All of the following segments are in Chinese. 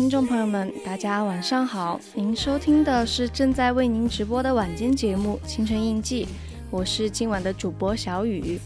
听众朋友们，大家晚上好！您收听的是正在为您直播的晚间节目《青春印记》，我是今晚的主播小雨。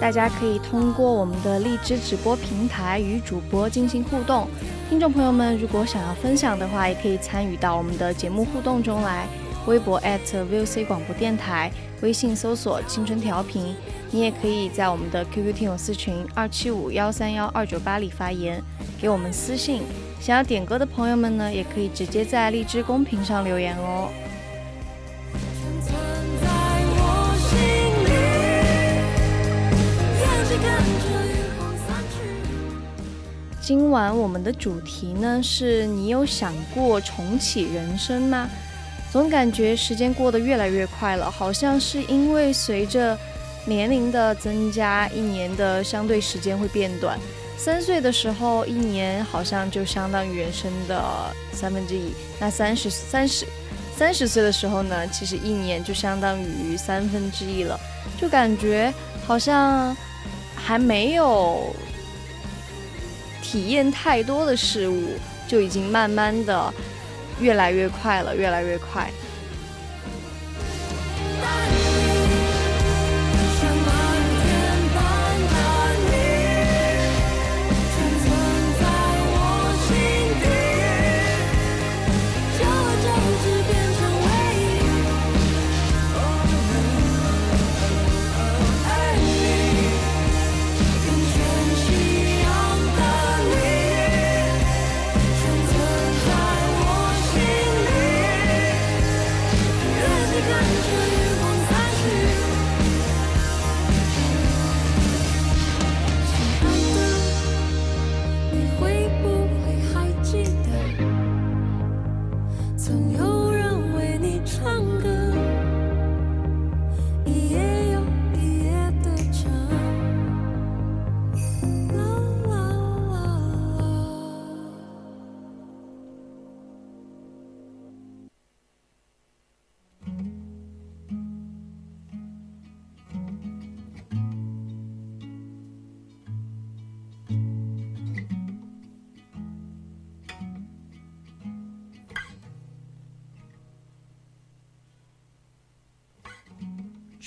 大家可以通过我们的荔枝直播平台与主播进行互动。听众朋友们，如果想要分享的话，也可以参与到我们的节目互动中来。微博 @VOC 广播电台，微信搜索“青春调频”。你也可以在我们的 QQ 听友私群二七五幺三幺二九八里发言，给我们私信。想要点歌的朋友们呢，也可以直接在荔枝公屏上留言哦。今晚我们的主题呢，是你有想过重启人生吗？总感觉时间过得越来越快了，好像是因为随着年龄的增加，一年的相对时间会变短。三岁的时候，一年好像就相当于人生的三分之一。那三十三十三十岁的时候呢，其实一年就相当于三分之一了，就感觉好像还没有体验太多的事物，就已经慢慢的。越来越快了，越来越快。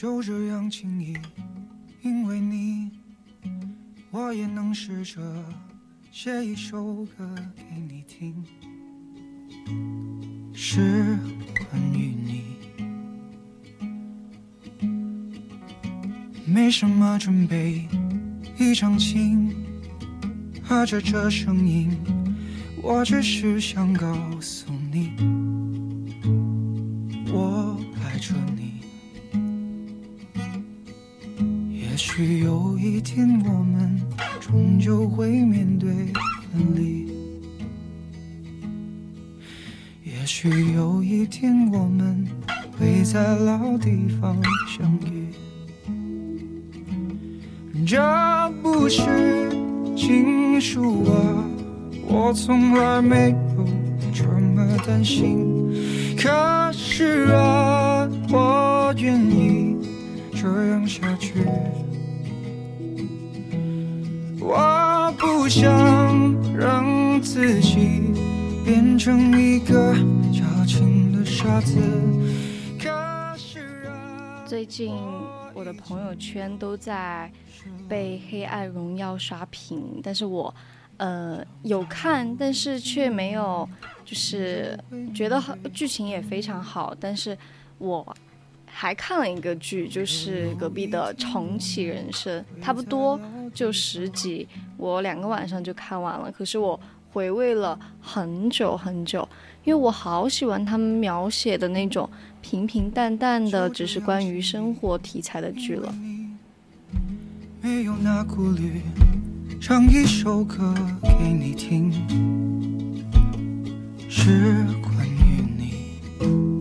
就这样轻易，因为你，我也能试着写一首歌给你听，是关于你。没什么准备，一张琴，和着这声音，我只是想告诉你，天我们终究会面对分离，也许有一天我们会在老地方相遇。这不是情书啊，我从来没有这么担心。可是啊，我愿意这样下去。我不想让自己变成一个矫情的傻子。可是，最近我的朋友圈都在。被《黑暗荣耀》刷屏，但是我，呃，有看，但是却没有，就是觉得剧情也非常好。但是我还看了一个剧，就是隔壁的《重启人生》，差不多就十集，我两个晚上就看完了。可是我回味了很久很久，因为我好喜欢他们描写的那种平平淡淡的，只是关于生活题材的剧了。没有那顾虑，唱一首歌给你听，是关于你。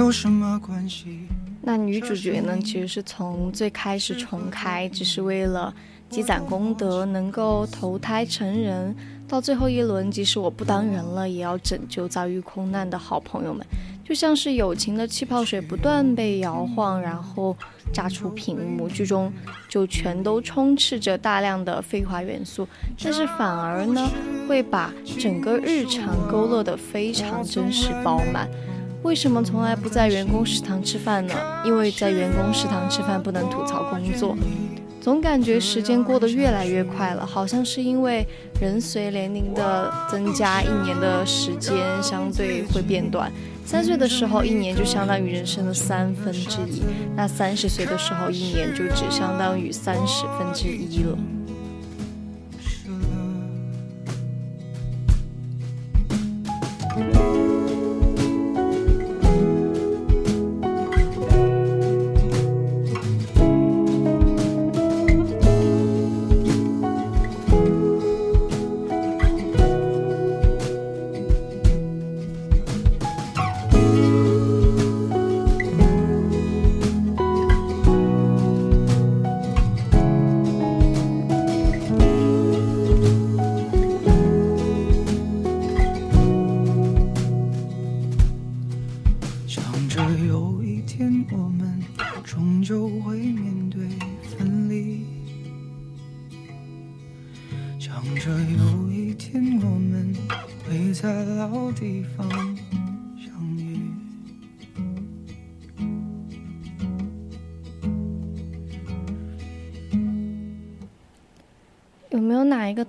有什么关系？那女主角呢？其实是从最开始重开，只是为了积攒功德，能够投胎成人，到最后一轮，即使我不当人了，也要拯救遭遇空难的好朋友们。就像是友情的气泡水不断被摇晃，然后炸出屏幕，剧中就全都充斥着大量的废话元素，但是反而呢会把整个日常勾勒得非常真实饱满。为什么从来不在员工食堂吃饭呢？因为在员工食堂吃饭不能吐槽工作。总感觉时间过得越来越快了，好像是因为人随年龄的增加，一年的时间相对会变短。三岁的时候，一年就相当于人生的三分之一；那三十岁的时候，一年就只相当于三十分之一了。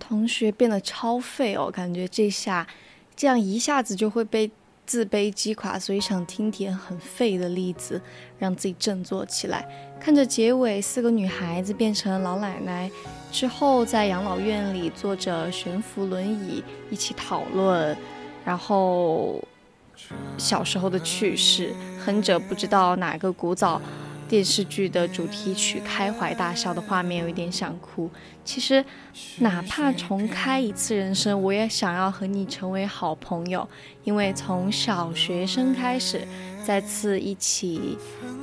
同学变得超废哦？感觉这下，这样一下子就会被自卑击垮，所以想听点很废的例子，让自己振作起来。看着结尾，四个女孩子变成老奶奶之后，在养老院里坐着悬浮轮椅一起讨论，然后小时候的趣事，哼着不知道哪个古早。电视剧的主题曲，开怀大笑的画面有一点想哭。其实，哪怕重开一次人生，我也想要和你成为好朋友，因为从小学生开始，再次一起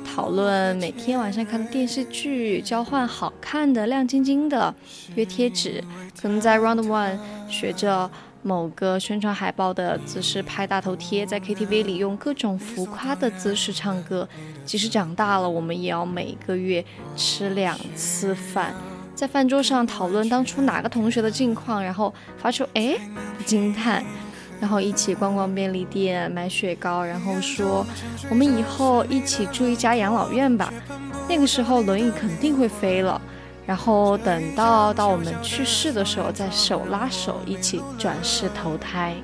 讨论每天晚上看的电视剧，交换好看的亮晶晶的约贴纸，可能在 Round One 学着。某个宣传海报的姿势拍大头贴，在 KTV 里用各种浮夸的姿势唱歌。即使长大了，我们也要每个月吃两次饭，在饭桌上讨论当初哪个同学的近况，然后发出“哎”惊叹。然后一起逛逛便利店买雪糕，然后说我们以后一起住一家养老院吧。那个时候轮椅肯定会飞了，然后等到到我们去世的时候再手拉手一起转世投胎。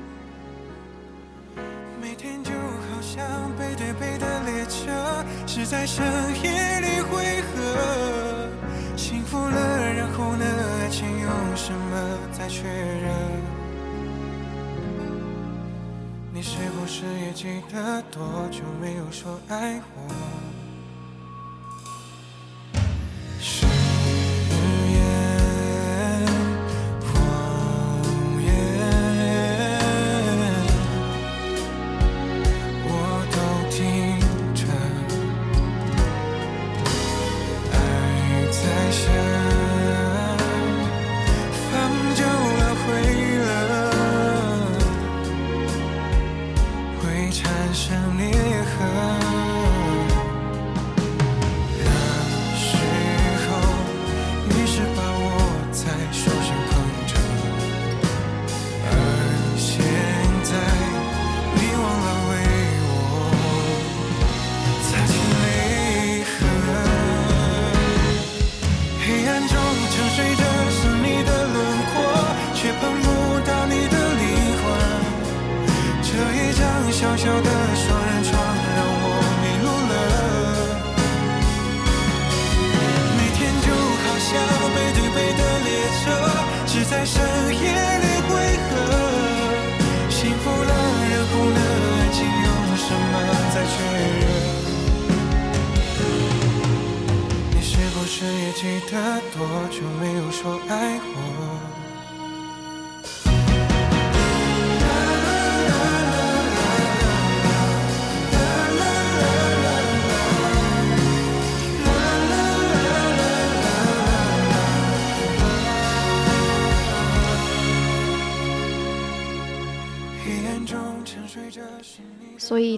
每天就好像背对背的列车，是在深夜里汇合。幸福了，然后呢？爱情用什么再确认？你是不是也记得多久没有说爱我？所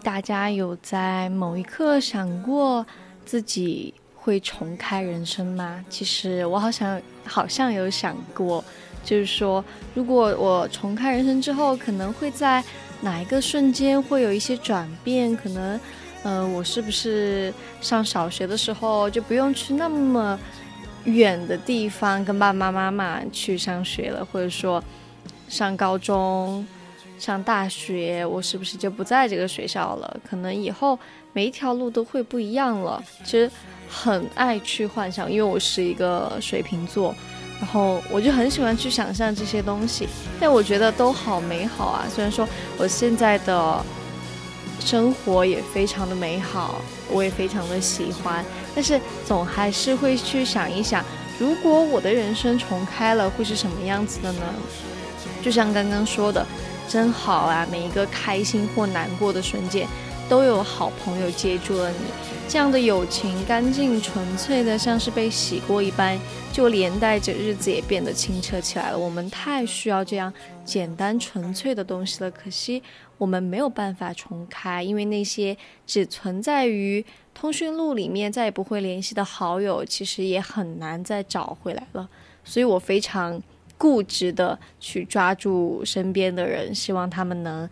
大家有在某一刻想过自己会重开人生吗？其实我好像好像有想过，就是说，如果我重开人生之后，可能会在哪一个瞬间会有一些转变？可能，呃，我是不是上小学的时候就不用去那么远的地方跟爸爸妈妈去上学了？或者说，上高中？上大学，我是不是就不在这个学校了？可能以后每一条路都会不一样了。其实很爱去幻想，因为我是一个水瓶座，然后我就很喜欢去想象这些东西。但我觉得都好美好啊！虽然说我现在的生活也非常的美好，我也非常的喜欢，但是总还是会去想一想，如果我的人生重开了，会是什么样子的呢？就像刚刚说的。真好啊！每一个开心或难过的瞬间，都有好朋友接住了你。这样的友情，干净纯粹的，像是被洗过一般，就连带着日子也变得清澈起来了。我们太需要这样简单纯粹的东西了。可惜我们没有办法重开，因为那些只存在于通讯录里面，再也不会联系的好友，其实也很难再找回来了。所以我非常。固执的去抓住身边的人，希望他们能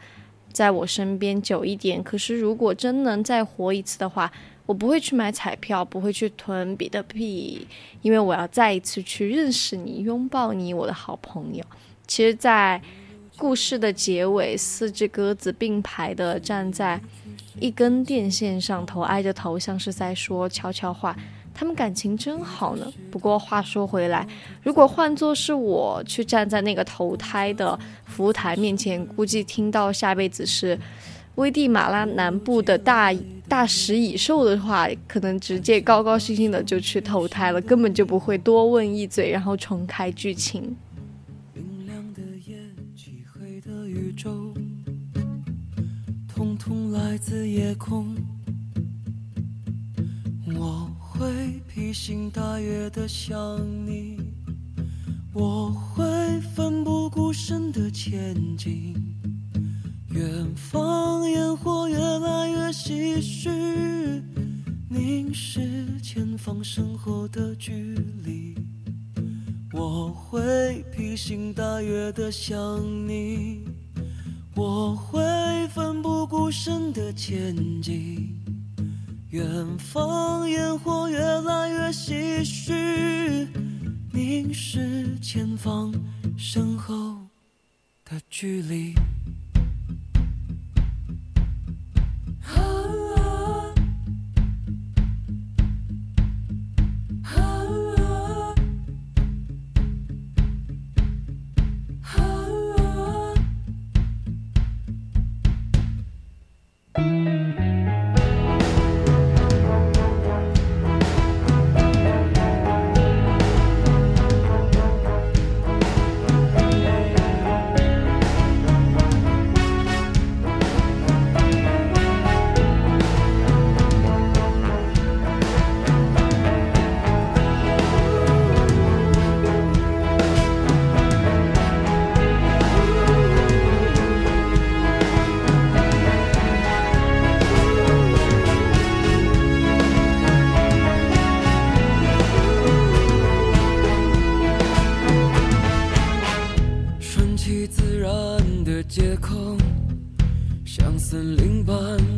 在我身边久一点。可是，如果真能再活一次的话，我不会去买彩票，不会去囤比特币，因为我要再一次去认识你，拥抱你，我的好朋友。其实，在故事的结尾，四只鸽子并排的站在一根电线上，头挨着头，像是在说悄悄话。他们感情真好呢。不过话说回来，如果换作是我去站在那个投胎的服务台面前，估计听到下辈子是危地马拉南部的大大食蚁兽的话，可能直接高高兴兴的就去投胎了，根本就不会多问一嘴，然后重开剧情。明亮的夜，漆黑的宇宙，通通来自夜空。会披星戴月的想你，我会奋不顾身的前进。远方烟火越来越唏嘘，凝视前方身后的距离。我会披星戴月的想你，我会奋不顾身的前进。远方烟火越来越唏嘘，凝视前方身后的距离。空像森林般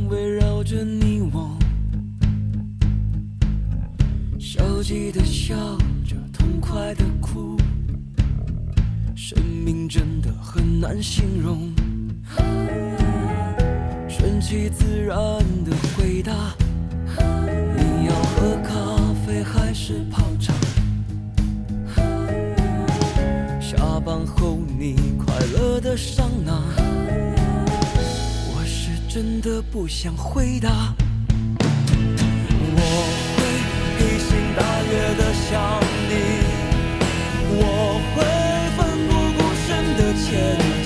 围绕着你，我消极的笑着，痛快的哭。生命真的很难形容，顺其自然的回答。你要喝咖啡还是泡茶？下班后你快乐的上哪？真的不想回答，我会披星戴月的想你，我会奋不顾身的牵你。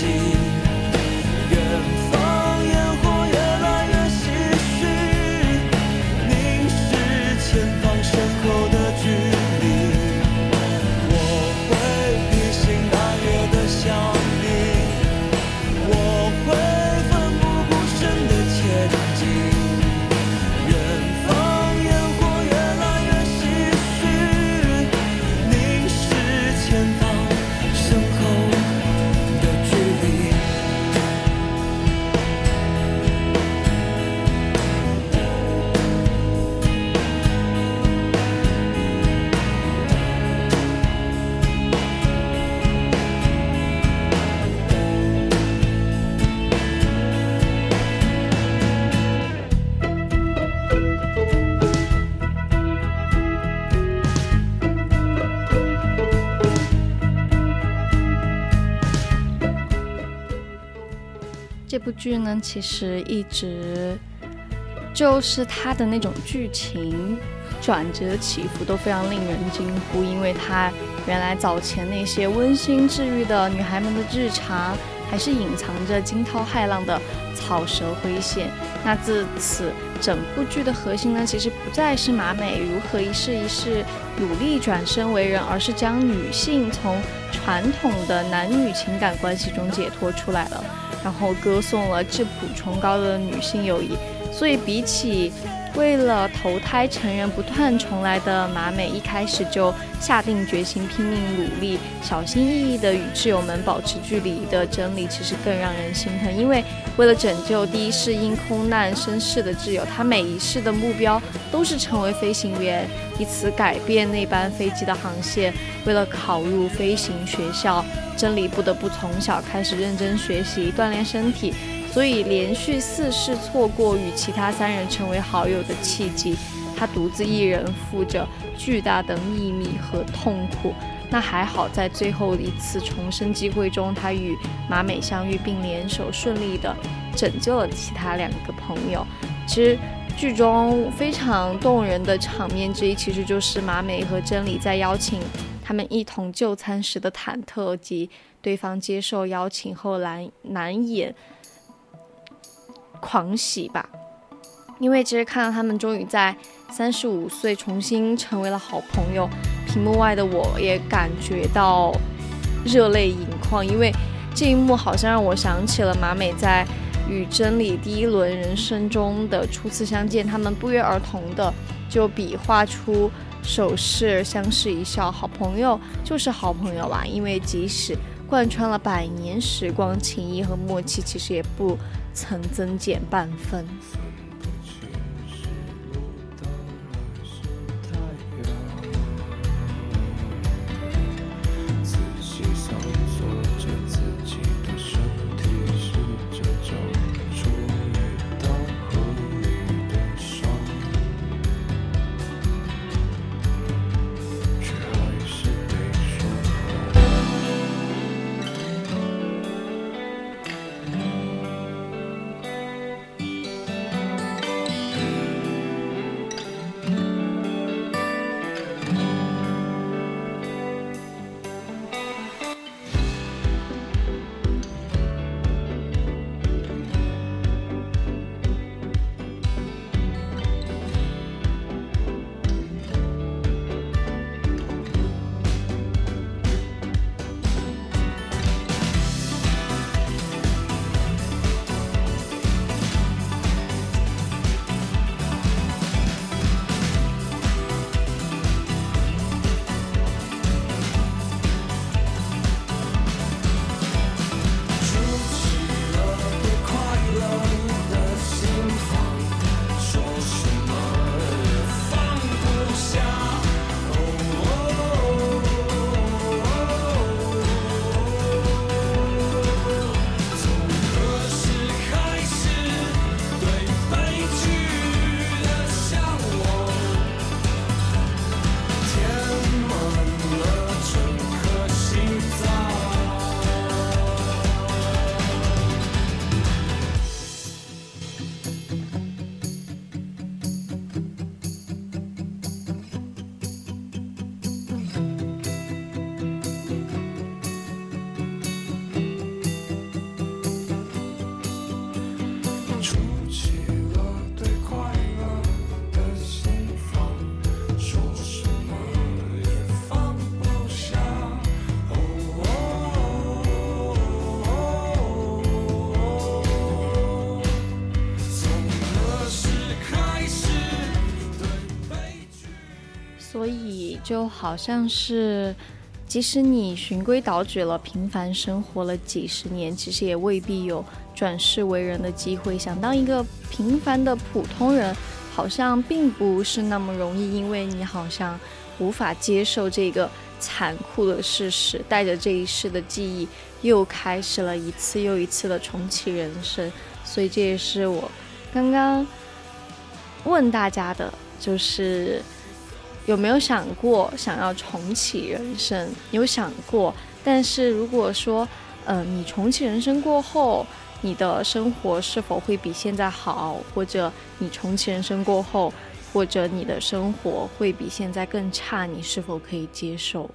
部剧呢，其实一直就是它的那种剧情转折起伏都非常令人惊呼，因为它原来早前那些温馨治愈的女孩们的日常，还是隐藏着惊涛骇浪的草蛇灰线。那自此，整部剧的核心呢，其实不再是马美如何一世一世努力转身为人，而是将女性从传统的男女情感关系中解脱出来了。然后歌颂了质朴崇高的女性友谊，所以比起为了投胎成人不断重来的马美，一开始就下定决心拼命努力、小心翼翼地与挚友们保持距离的真理，其实更让人心疼。因为为了拯救第一世因空难身世的挚友，他每一世的目标都是成为飞行员，以此改变那班飞机的航线。为了考入飞行学校。真理不得不从小开始认真学习，锻炼身体，所以连续四世错过与其他三人成为好友的契机。他独自一人负着巨大的秘密和痛苦。那还好，在最后一次重生机会中，他与马美相遇，并联手顺利的拯救了其他两个朋友。其实剧中非常动人的场面之一，其实就是马美和真理在邀请。他们一同就餐时的忐忑及对方接受邀请后难难掩狂喜吧，因为其实看到他们终于在三十五岁重新成为了好朋友，屏幕外的我也感觉到热泪盈眶，因为这一幕好像让我想起了马美在与真理第一轮人生中的初次相见，他们不约而同的就比划出。手势相视一笑，好朋友就是好朋友吧。因为即使贯穿了百年时光，情谊和默契其实也不曾增减半分。就好像是，即使你循规蹈矩了，平凡生活了几十年，其实也未必有转世为人的机会。想当一个平凡的普通人，好像并不是那么容易，因为你好像无法接受这个残酷的事实，带着这一世的记忆，又开始了一次又一次的重启人生。所以这也是我刚刚问大家的，就是。有没有想过想要重启人生？有想过，但是如果说，嗯，你重启人生过后，你的生活是否会比现在好？或者你重启人生过后，或者你的生活会比现在更差？你是否可以接受？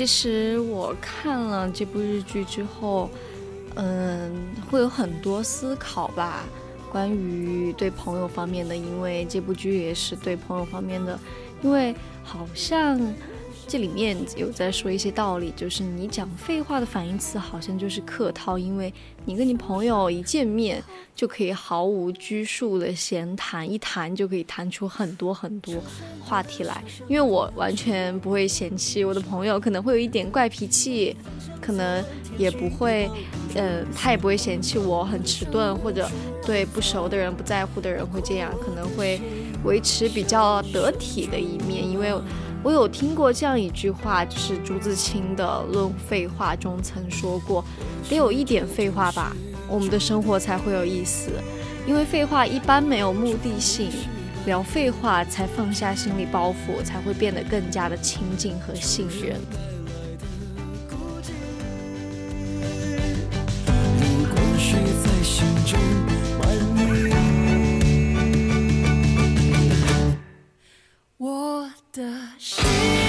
其实我看了这部日剧之后，嗯，会有很多思考吧，关于对朋友方面的，因为这部剧也是对朋友方面的，因为好像。这里面有在说一些道理，就是你讲废话的反义词好像就是客套，因为你跟你朋友一见面就可以毫无拘束的闲谈，一谈就可以谈出很多很多话题来。因为我完全不会嫌弃我的朋友，可能会有一点怪脾气，可能也不会，嗯，他也不会嫌弃我很迟钝，或者对不熟的人、不在乎的人会这样，可能会维持比较得体的一面，因为。我有听过这样一句话，就是朱自清的《论废话》中曾说过：“得有一点废话吧，我们的生活才会有意思。因为废话一般没有目的性，聊废话才放下心理包袱，才会变得更加的亲近和信任。”我的心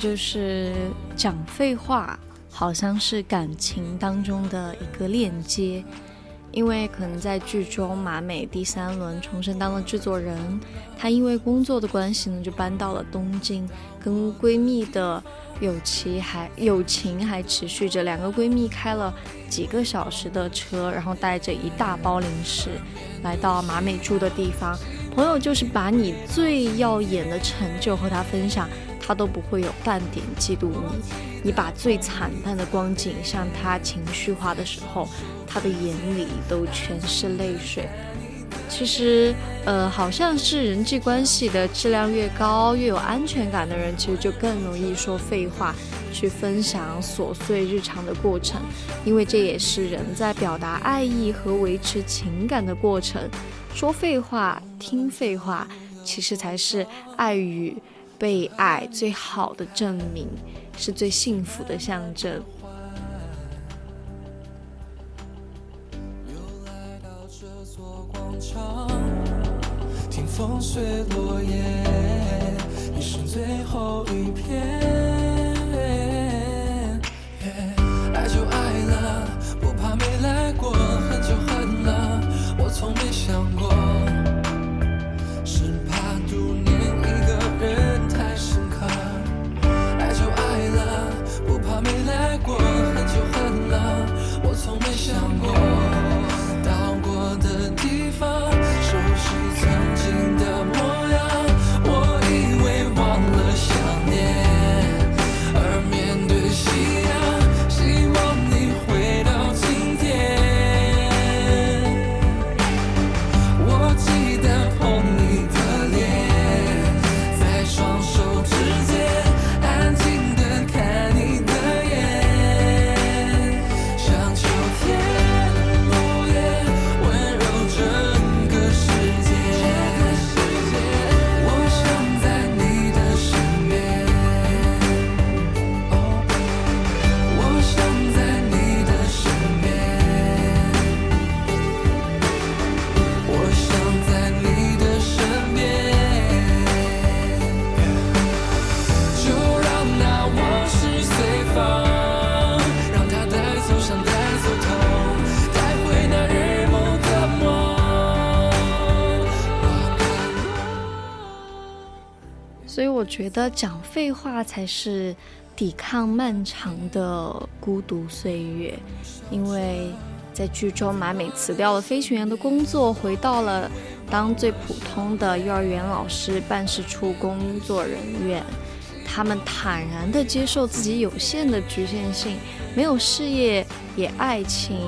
就是讲废话，好像是感情当中的一个链接。因为可能在剧中，马美第三轮重生当了制作人，她因为工作的关系呢，就搬到了东京，跟闺蜜的友情还友情还持续着。两个闺蜜开了几个小时的车，然后带着一大包零食，来到马美住的地方。朋友就是把你最耀眼的成就和她分享，他都不会有半点嫉妒你。你把最惨淡的光景向他情绪化的时候，他的眼里都全是泪水。其实，呃，好像是人际关系的质量越高，越有安全感的人，其实就更容易说废话，去分享琐碎日常的过程，因为这也是人在表达爱意和维持情感的过程。说废话，听废话，其实才是爱与被爱最好的证明，是最幸福的象征。风落叶，最后一片。爱就爱了，不怕没来过，恨就恨了，我从没想过。觉得讲废话才是抵抗漫长的孤独岁月，因为在剧中马美辞掉了飞行员的工作，回到了当最普通的幼儿园老师办事处工作人员。他们坦然地接受自己有限的局限性，没有事业也爱情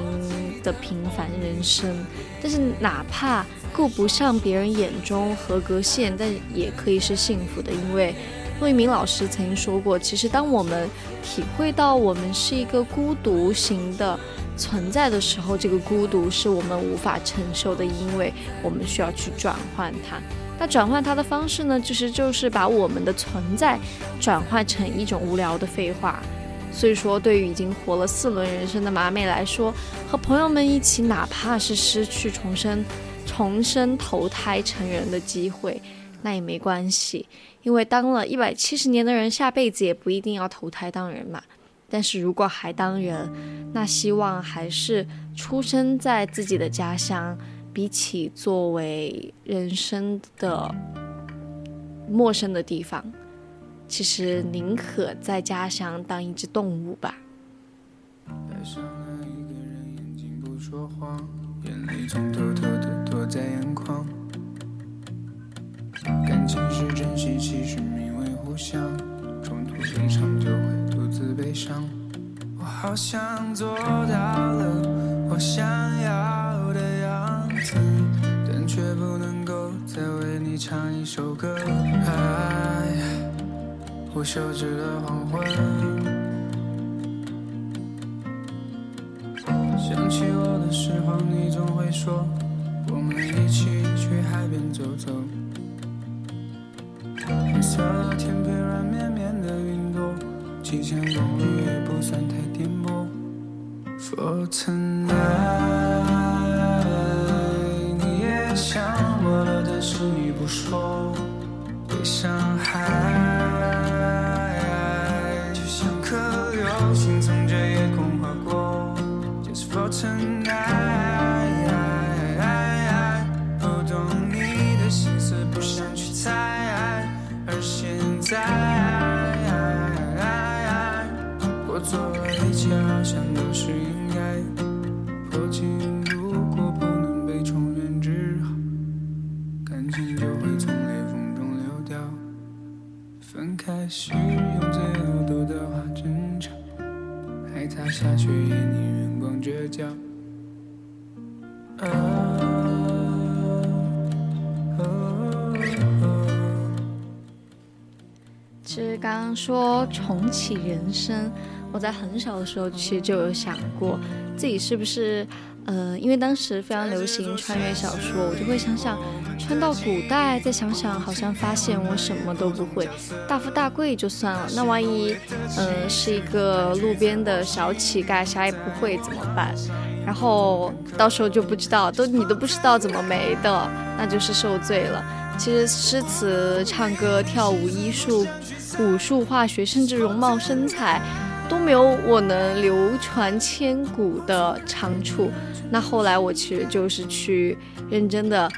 的平凡人生。但是哪怕够不上别人眼中合格线，但也可以是幸福的，因为陆一鸣老师曾经说过，其实当我们体会到我们是一个孤独型的存在的时候，这个孤独是我们无法承受的，因为我们需要去转换它。那转换它的方式呢，其实就是把我们的存在转换成一种无聊的废话。所以说，对于已经活了四轮人生的马美来说，和朋友们一起，哪怕是失去重生、重生投胎成人的机会，那也没关系，因为当了一百七十年的人，下辈子也不一定要投胎当人嘛。但是如果还当人，那希望还是出生在自己的家乡。比起作为人生的陌生的地方，其实宁可在家乡当一只动物吧。爱上了一个人，眼睛不说谎，泪总偷偷的躲在眼眶。感情是珍惜，其实名为互相，冲突一场就会独自悲伤。我好像做到了，我想要的样子。但却不能够再为你唱一首歌。爱，不休止的黄昏。说，我们一起去海边走走。粉色的天配软绵绵的云朵，几千公里也不算太颠簸。fortune。刚刚说重启人生，我在很小的时候其实就有想过，自己是不是。呃，因为当时非常流行穿越小说，我就会想想穿到古代，再想想，好像发现我什么都不会，大富大贵就算了，那万一，嗯，是一个路边的小乞丐，啥也不会怎么办？然后到时候就不知道，都你都不知道怎么没的，那就是受罪了。其实诗词、唱歌、跳舞、医术、武术、化学，甚至容貌身材。都没有我能流传千古的长处。那后来我其实就是去认真的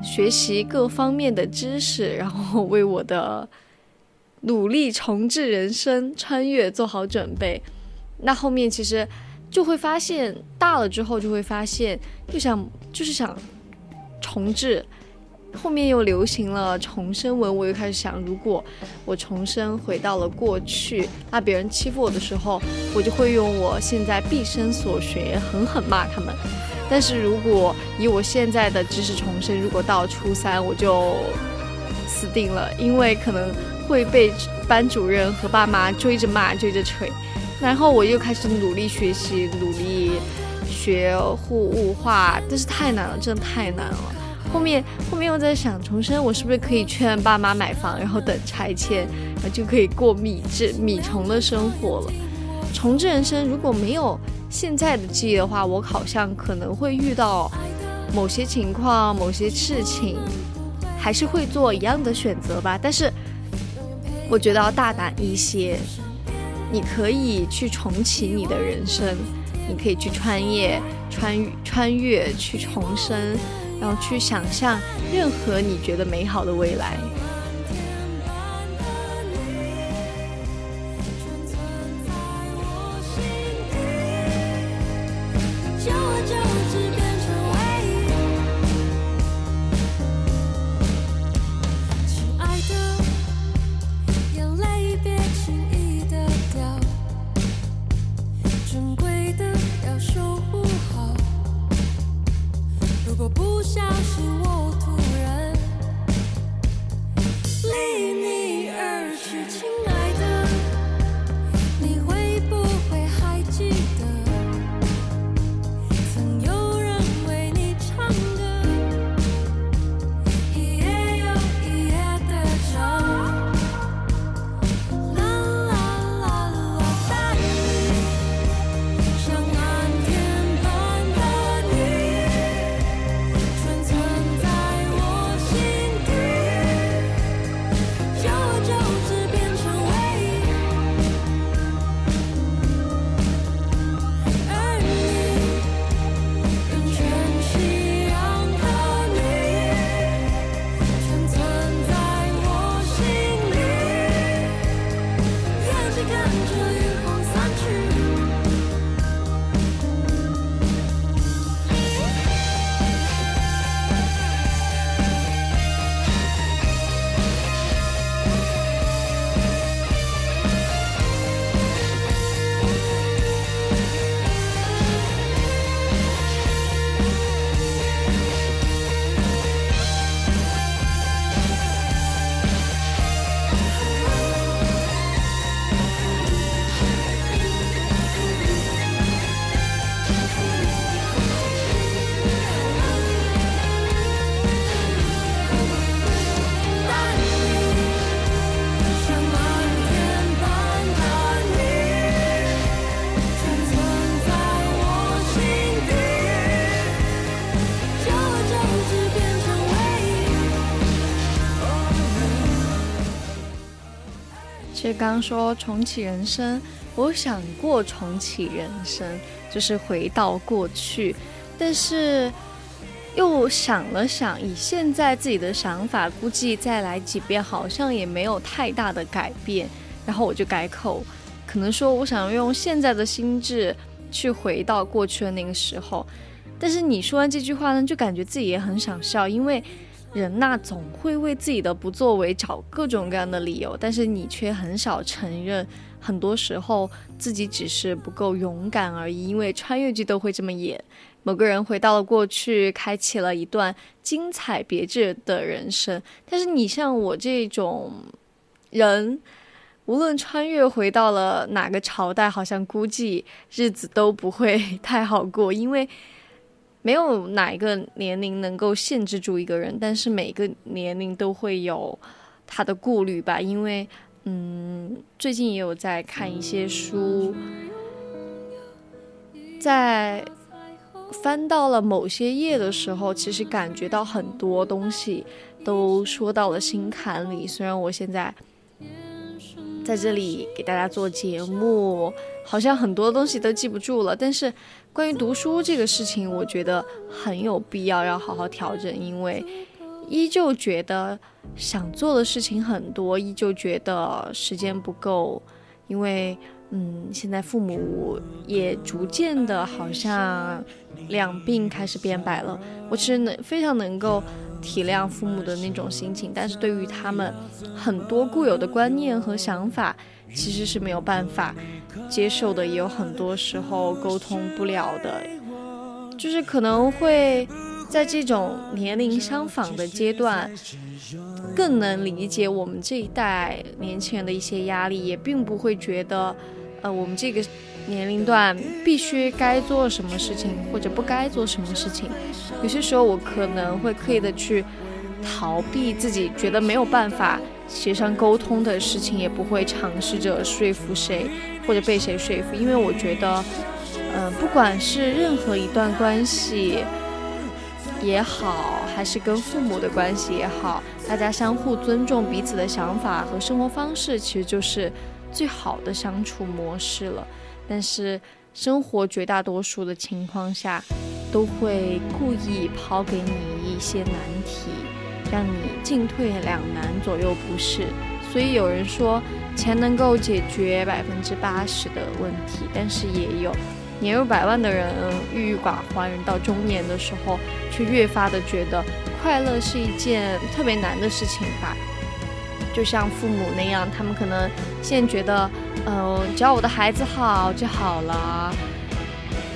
学习各方面的知识，然后为我的努力重置人生、穿越做好准备。那后面其实就会发现，大了之后就会发现，就想就是想重置。后面又流行了重生文，我又开始想，如果我重生回到了过去，那别人欺负我的时候，我就会用我现在毕生所学狠狠骂他们。但是如果以我现在的知识重生，如果到初三我就死定了，因为可能会被班主任和爸妈追着骂、追着锤。然后我又开始努力学习，努力学护物化，但是太难了，真的太难了。后面后面又在想重生，我是不是可以劝爸妈买房，然后等拆迁，然后就可以过米制米虫的生活了。重置人生，如果没有现在的记忆的话，我好像可能会遇到某些情况、某些事情，还是会做一样的选择吧。但是我觉得要大胆一些，你可以去重启你的人生，你可以去穿越、穿穿越去重生。然后去想象任何你觉得美好的未来。就刚说重启人生，我想过重启人生，就是回到过去，但是又想了想，以现在自己的想法，估计再来几遍好像也没有太大的改变，然后我就改口，可能说我想用现在的心智去回到过去的那个时候，但是你说完这句话呢，就感觉自己也很想笑，因为。人呐，总会为自己的不作为找各种各样的理由，但是你却很少承认，很多时候自己只是不够勇敢而已。因为穿越剧都会这么演，某个人回到了过去，开启了一段精彩别致的人生。但是你像我这种人，无论穿越回到了哪个朝代，好像估计日子都不会 太好过，因为。没有哪一个年龄能够限制住一个人，但是每个年龄都会有他的顾虑吧。因为，嗯，最近也有在看一些书，在翻到了某些页的时候，其实感觉到很多东西都说到了心坎里。虽然我现在在这里给大家做节目，好像很多东西都记不住了，但是。关于读书这个事情，我觉得很有必要要好好调整，因为依旧觉得想做的事情很多，依旧觉得时间不够。因为，嗯，现在父母也逐渐的，好像两鬓开始变白了。我其实能非常能够体谅父母的那种心情，但是对于他们很多固有的观念和想法。其实是没有办法接受的，也有很多时候沟通不了的，就是可能会在这种年龄相仿的阶段，更能理解我们这一代年轻人的一些压力，也并不会觉得，呃，我们这个年龄段必须该做什么事情或者不该做什么事情。有些时候我可能会刻意的去逃避自己觉得没有办法。协商沟通的事情也不会尝试着说服谁或者被谁说服，因为我觉得，嗯，不管是任何一段关系也好，还是跟父母的关系也好，大家相互尊重彼此的想法和生活方式，其实就是最好的相处模式了。但是生活绝大多数的情况下，都会故意抛给你一些难题。让你进退两难，左右不是。所以有人说，钱能够解决百分之八十的问题，但是也有年入百万的人郁郁寡欢，人到中年的时候，却越发的觉得快乐是一件特别难的事情吧。就像父母那样，他们可能现在觉得，嗯，只要我的孩子好就好了，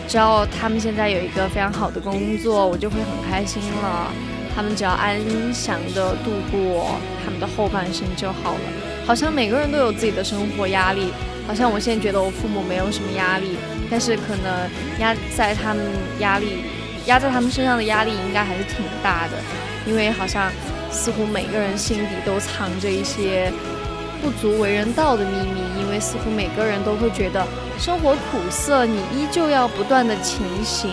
只要他们现在有一个非常好的工作，我就会很开心了。他们只要安详的度过他们的后半生就好了。好像每个人都有自己的生活压力，好像我现在觉得我父母没有什么压力，但是可能压在他们压力压在他们身上的压力应该还是挺大的，因为好像似乎每个人心底都藏着一些不足为人道的秘密，因为似乎每个人都会觉得生活苦涩，你依旧要不断的前行。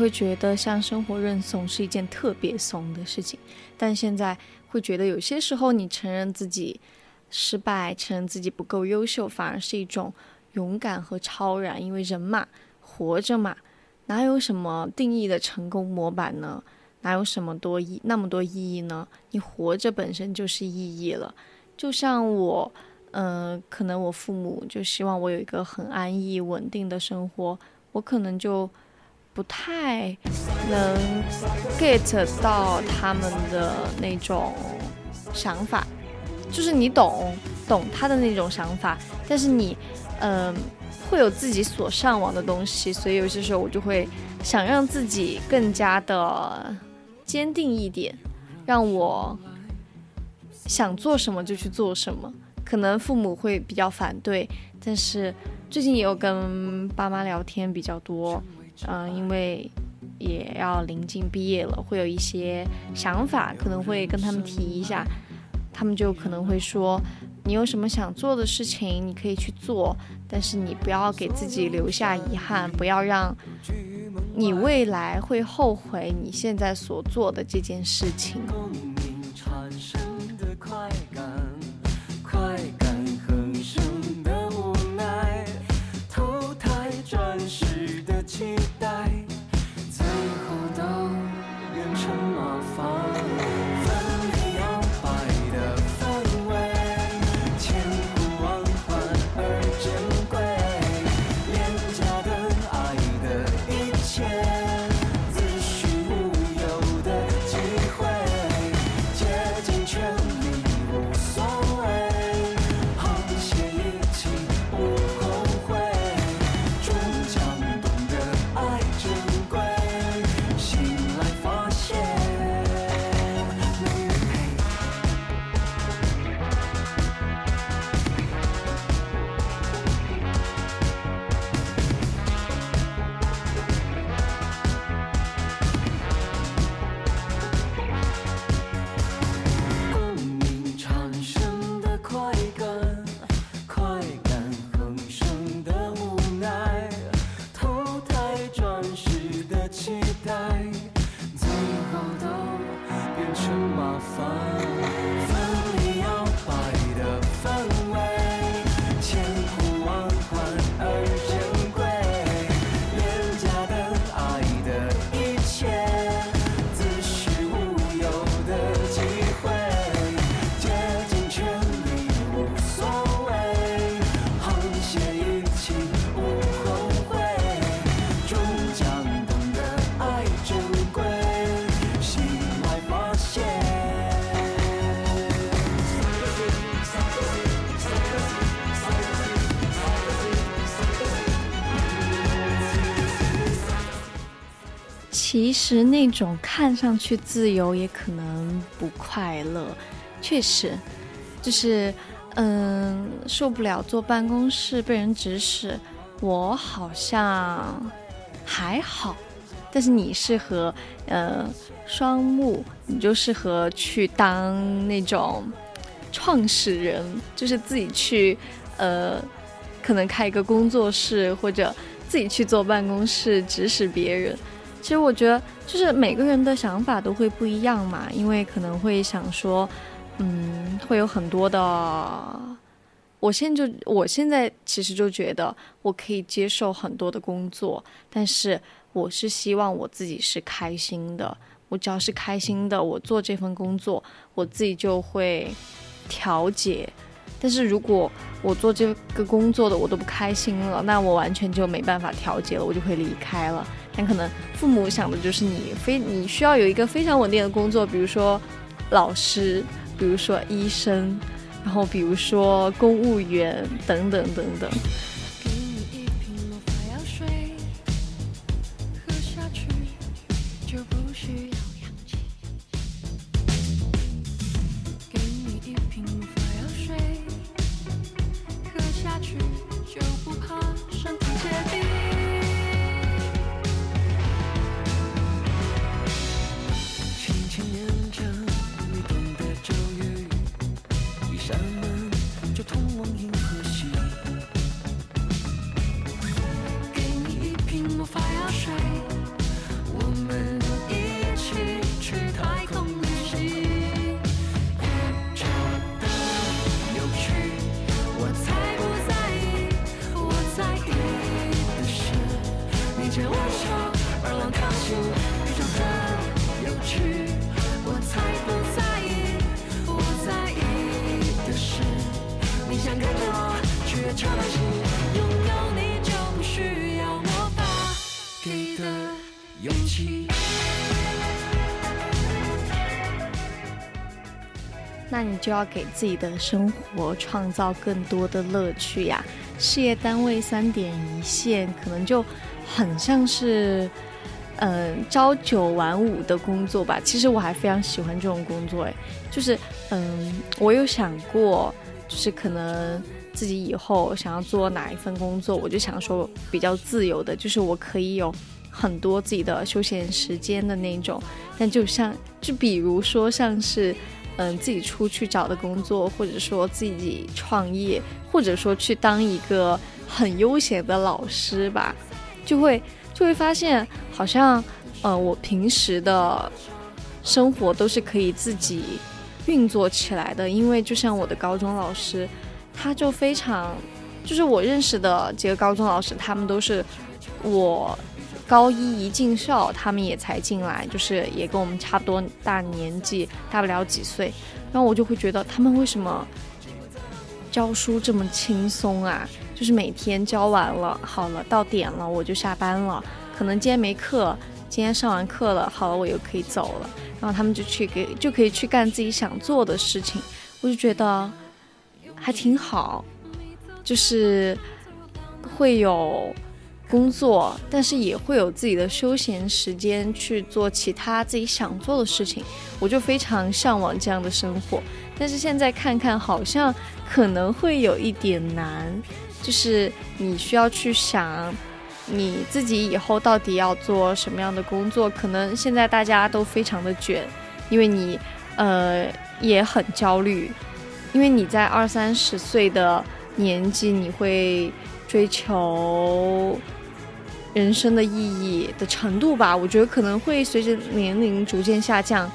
会觉得向生活认怂是一件特别怂的事情，但现在会觉得有些时候你承认自己失败，承认自己不够优秀，反而是一种勇敢和超然，因为人嘛，活着嘛，哪有什么定义的成功模板呢？哪有什么多意那么多意义呢？你活着本身就是意义了。就像我，嗯，可能我父母就希望我有一个很安逸稳定的生活，我可能就不太能 get 到他们的那种想法。就是你懂懂他的那种想法，但是你，嗯，会有自己所向往的东西，所以有些时候我就会想让自己更加的坚定一点，让我想做什么就去做什么。可能父母会比较反对，但是最近也有跟爸妈聊天比较多，嗯，因为也要临近毕业了，会有一些想法，可能会跟他们提一下。他们就可能会说，你有什么想做的事情，你可以去做，但是你不要给自己留下遗憾，不要让你未来会后悔你现在所做的这件事情。实那种看上去自由，也可能不快乐。确实，就是嗯，受不了坐办公室被人指使。我好像还好，但是你适合呃双目，你就适合去当那种创始人，就是自己去呃，可能开一个工作室，或者自己去坐办公室指使别人。其实我觉得，就是每个人的想法都会不一样嘛，因为可能会想说，嗯，会有很多的。我现在就，我现在其实就觉得，我可以接受很多的工作，但是我是希望我自己是开心的。我只要是开心的，我做这份工作，我自己就会调节。但是如果我做这个工作的我都不开心了，那我完全就没办法调节了，我就会离开了。可能父母想的就是你非你需要有一个非常稳定的工作，比如说老师，比如说医生，然后比如说公务员等等等等。那你就要给自己的生活创造更多的乐趣呀。事业单位三点一线，可能就很像是，嗯，朝九晚五的工作吧。其实我还非常喜欢这种工作，诶，就是，嗯，我有想过，就是可能自己以后想要做哪一份工作，我就想说比较自由的，就是我可以有很多自己的休闲时间的那种。但就像，就比如说像是。嗯，自己出去找的工作，或者说自己创业，或者说去当一个很悠闲的老师吧，就会就会发现，好像，呃，我平时的生活都是可以自己运作起来的。因为就像我的高中老师，他就非常，就是我认识的几个高中老师，他们都是我。高一一进校，他们也才进来，就是也跟我们差不多大年纪，大不了几岁。然后我就会觉得他们为什么教书这么轻松啊？就是每天教完了，好了，到点了我就下班了。可能今天没课，今天上完课了，好了，我又可以走了。然后他们就去给，就可以去干自己想做的事情。我就觉得还挺好，就是会有。工作，但是也会有自己的休闲时间去做其他自己想做的事情，我就非常向往这样的生活。但是现在看看，好像可能会有一点难，就是你需要去想你自己以后到底要做什么样的工作。可能现在大家都非常的卷，因为你呃也很焦虑，因为你在二三十岁的年纪，你会追求。人生的意义的程度吧，我觉得可能会随着年龄逐渐下降，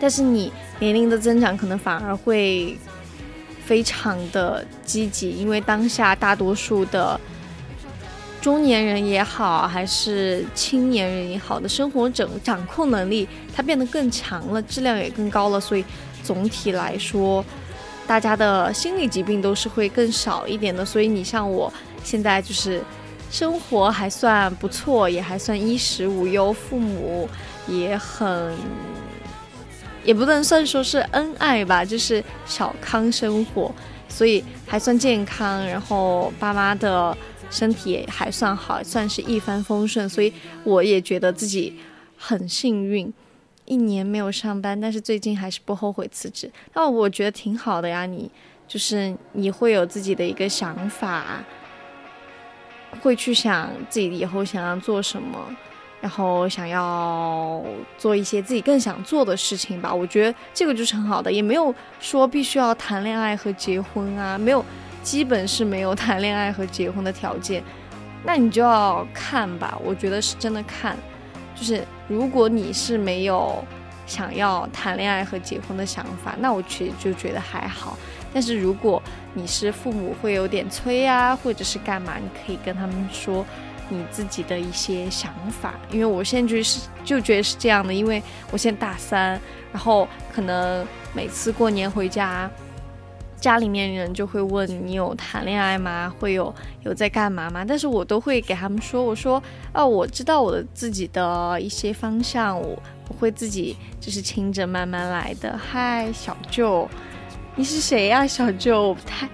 但是你年龄的增长可能反而会非常的积极，因为当下大多数的中年人也好，还是青年人也好的生活整掌控能力，它变得更强了，质量也更高了，所以总体来说，大家的心理疾病都是会更少一点的。所以你像我现在就是。生活还算不错，也还算衣食无忧，父母也很，也不能算说是恩爱吧，就是小康生活，所以还算健康。然后爸妈的身体也还算好，算是一帆风顺，所以我也觉得自己很幸运，一年没有上班，但是最近还是不后悔辞职。那我觉得挺好的呀，你就是你会有自己的一个想法。会去想自己以后想要做什么，然后想要做一些自己更想做的事情吧。我觉得这个就是很好的，也没有说必须要谈恋爱和结婚啊，没有，基本是没有谈恋爱和结婚的条件。那你就要看吧，我觉得是真的看，就是如果你是没有想要谈恋爱和结婚的想法，那我其实就觉得还好。但是如果你是父母会有点催啊，或者是干嘛，你可以跟他们说你自己的一些想法。因为我现在就是就觉得是这样的，因为我现在大三，然后可能每次过年回家，家里面人就会问你有谈恋爱吗？会有有在干嘛吗？但是我都会给他们说，我说哦，我知道我的自己的一些方向，我会自己就是亲着慢慢来的。嗨，小舅。你是谁呀，小舅？我不太。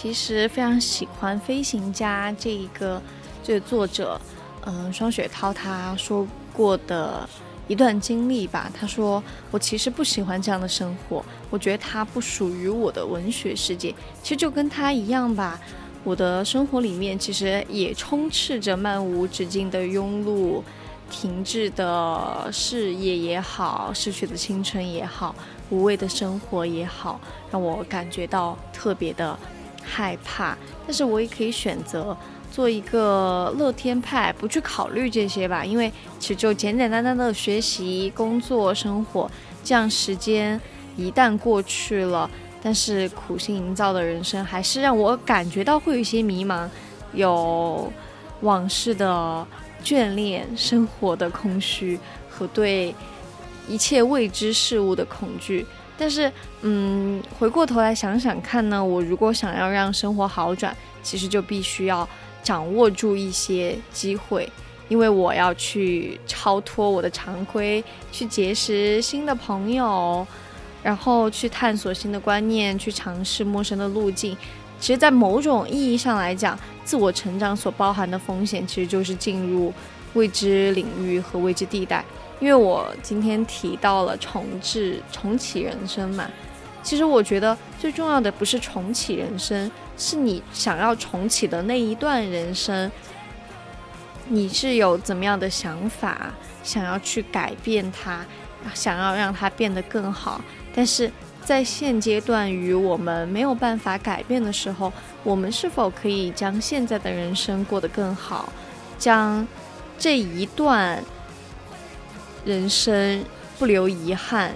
其实非常喜欢《飞行家》这一个这作者，嗯，双雪涛他说过的一段经历吧。他说：“我其实不喜欢这样的生活，我觉得它不属于我的文学世界。其实就跟他一样吧，我的生活里面其实也充斥着漫无止境的庸碌、停滞的事业也好，逝去的青春也好。”无谓的生活也好，让我感觉到特别的害怕。但是我也可以选择做一个乐天派，不去考虑这些吧。因为其实就简简单单的学习、工作、生活，这样时间一旦过去了，但是苦心营造的人生，还是让我感觉到会有一些迷茫，有往事的眷恋，生活的空虚和对。一切未知事物的恐惧，但是，嗯，回过头来想想看呢，我如果想要让生活好转，其实就必须要掌握住一些机会，因为我要去超脱我的常规，去结识新的朋友，然后去探索新的观念，去尝试陌生的路径。其实，在某种意义上来讲，自我成长所包含的风险，其实就是进入未知领域和未知地带。因为我今天提到了重置、重启人生嘛，其实我觉得最重要的不是重启人生，是你想要重启的那一段人生，你是有怎么样的想法，想要去改变它，想要让它变得更好。但是在现阶段与我们没有办法改变的时候，我们是否可以将现在的人生过得更好，将这一段。人生不留遗憾，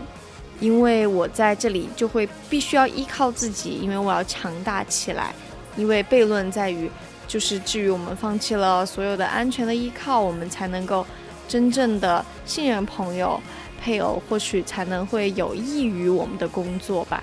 因为我在这里就会必须要依靠自己，因为我要强大起来。因为悖论在于，就是至于我们放弃了所有的安全的依靠，我们才能够真正的信任朋友、配偶，或许才能会有益于我们的工作吧。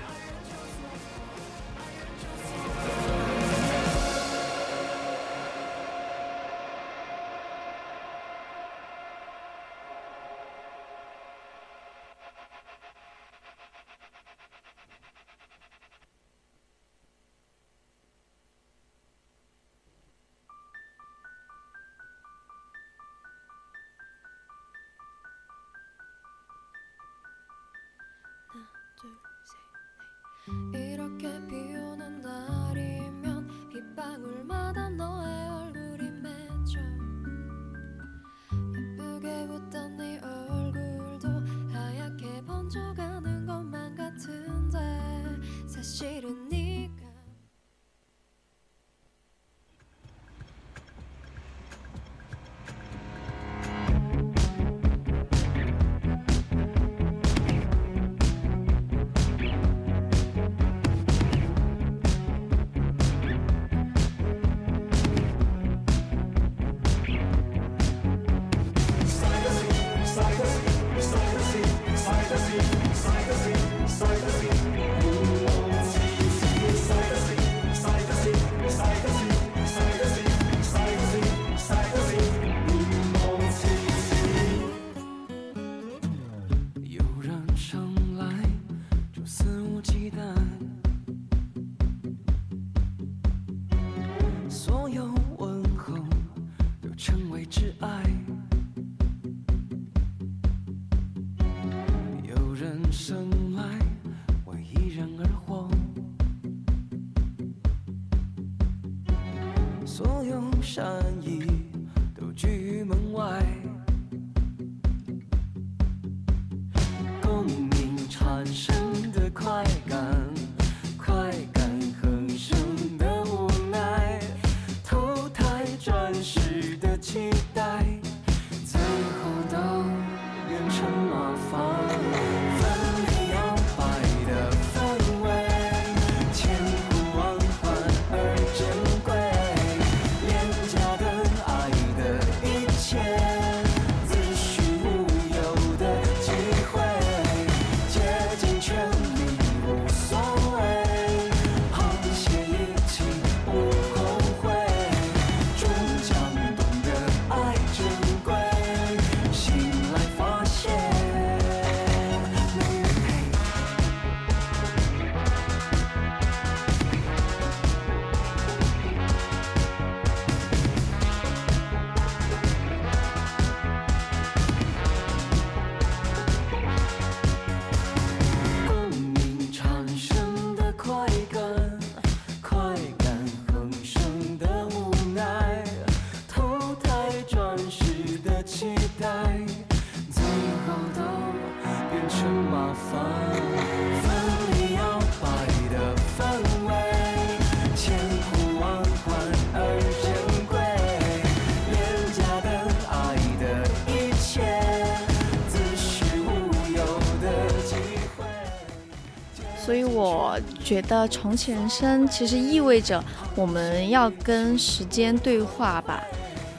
觉得重启人生其实意味着我们要跟时间对话吧。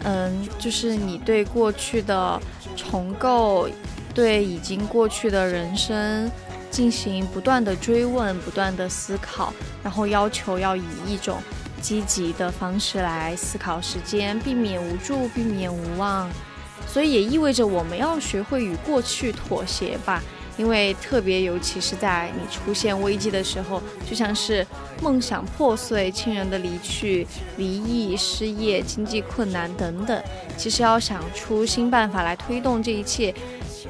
嗯，就是你对过去的重构，对已经过去的人生进行不断的追问、不断的思考，然后要求要以一种积极的方式来思考时间，避免无助，避免无望。所以也意味着我们要学会与过去妥协吧。因为特别，尤其是在你出现危机的时候，就像是梦想破碎、亲人的离去、离异、失业、经济困难等等，其实要想出新办法来推动这一切，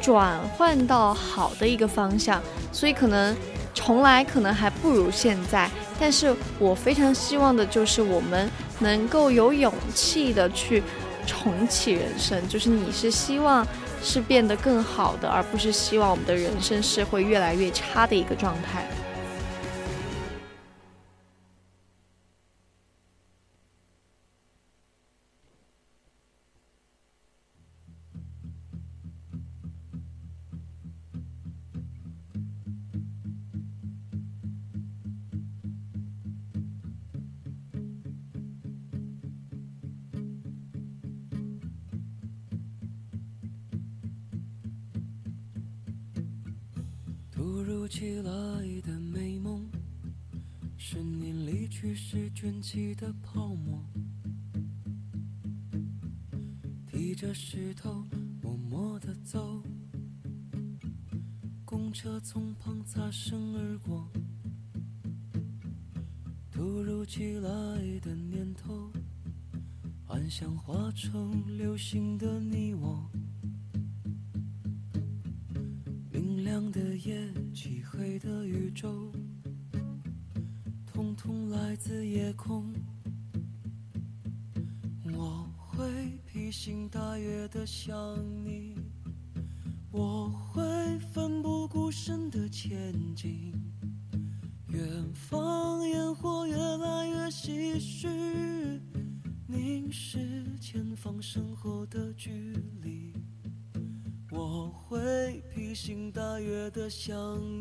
转换到好的一个方向。所以可能重来可能还不如现在，但是我非常希望的就是我们能够有勇气的去重启人生，就是你是希望。是变得更好的，而不是希望我们的人生是会越来越差的一个状态。起的泡沫，提着石头默默的走，公车从旁擦身而过，突如其来的念头，幻想化成流星的你我。明亮的夜，漆黑的宇宙，来自夜空。我会披星戴月的想你，我会奋不顾身的前进。远方烟火越来越唏嘘，凝视前方身后的距离。我会披星戴月的想你，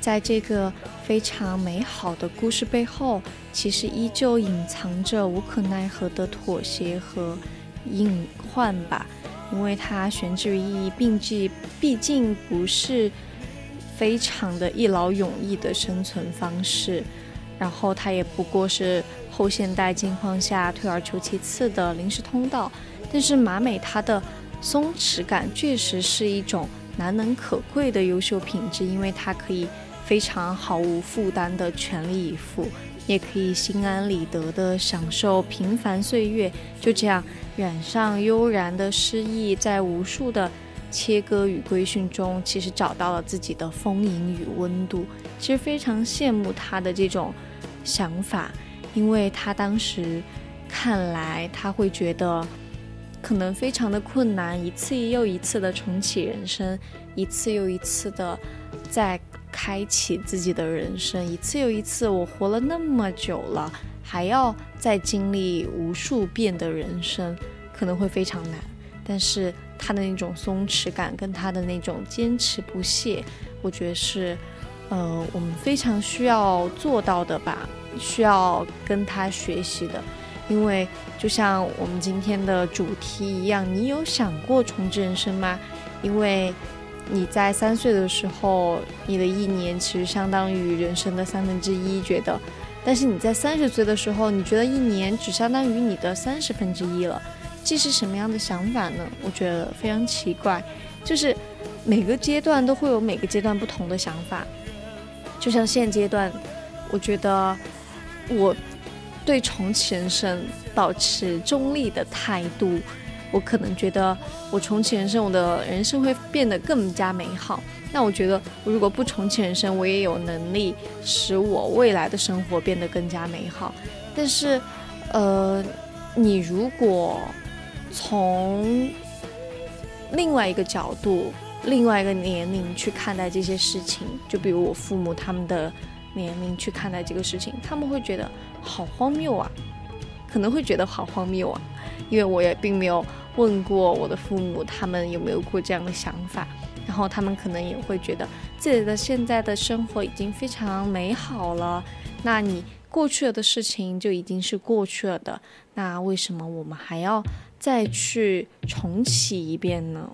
在这个非常美好的故事背后，其实依旧隐藏着无可奈何的妥协和隐患吧，因为它悬置于意义，并既毕竟不是非常的一劳永逸的生存方式。然后它也不过是后现代境况下退而求其次的临时通道，但是马美它的松弛感确实是一种难能可贵的优秀品质，因为它可以非常毫无负担的全力以赴，也可以心安理得的享受平凡岁月，就这样染上悠然的诗意，在无数的切割与规训中，其实找到了自己的丰盈与温度。其实非常羡慕他的这种想法，因为他当时看来他会觉得可能非常的困难，一次又一次的重启人生，一次又一次的在。开启自己的人生，一次又一次，我活了那么久了，还要再经历无数遍的人生，可能会非常难。但是他的那种松弛感，跟他的那种坚持不懈，我觉得是，呃，我们非常需要做到的吧，需要跟他学习的。因为就像我们今天的主题一样，你有想过重置人生吗？因为。你在三岁的时候，你的一年其实相当于人生的三分之一，觉得；但是你在三十岁的时候，你觉得一年只相当于你的三十分之一了，这是什么样的想法呢？我觉得非常奇怪，就是每个阶段都会有每个阶段不同的想法。就像现阶段，我觉得我对重启人生保持中立的态度。我可能觉得，我重启人生，我的人生会变得更加美好。那我觉得，如果不重启人生，我也有能力使我未来的生活变得更加美好。但是，呃，你如果从另外一个角度、另外一个年龄去看待这些事情，就比如我父母他们的年龄去看待这个事情，他们会觉得好荒谬啊，可能会觉得好荒谬啊，因为我也并没有。问过我的父母，他们有没有过这样的想法？然后他们可能也会觉得自己的现在的生活已经非常美好了。那你过去了的事情就已经是过去了的，那为什么我们还要再去重启一遍呢？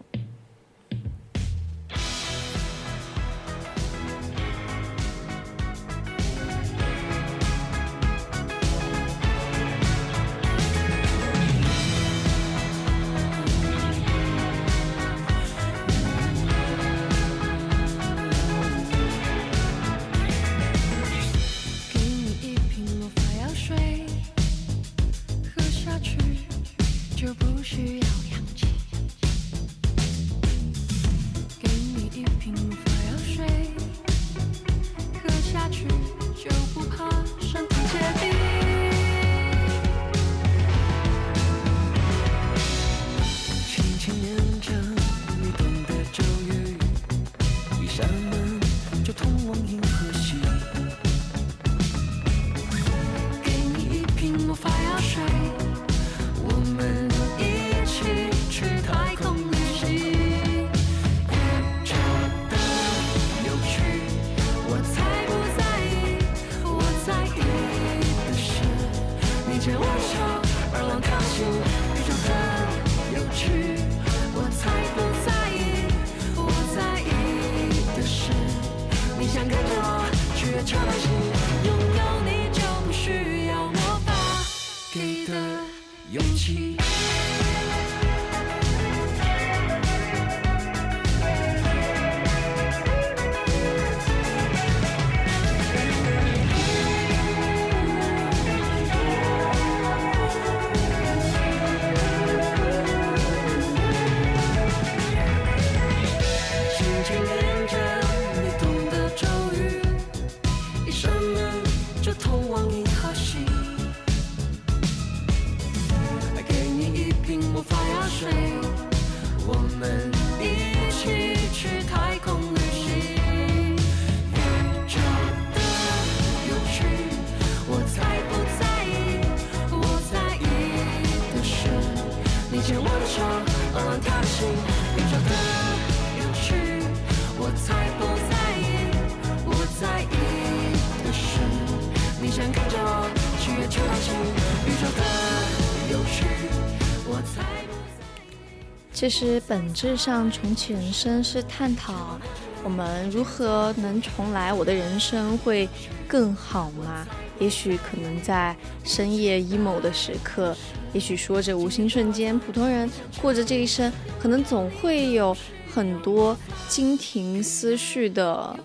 其实本质上重启人生是探讨我们如何能重来，我的人生会更好吗？也许可能在深夜 emo 的时刻，也许说着无心瞬间，普通人过着这一生，可能总会有很多惊停思绪的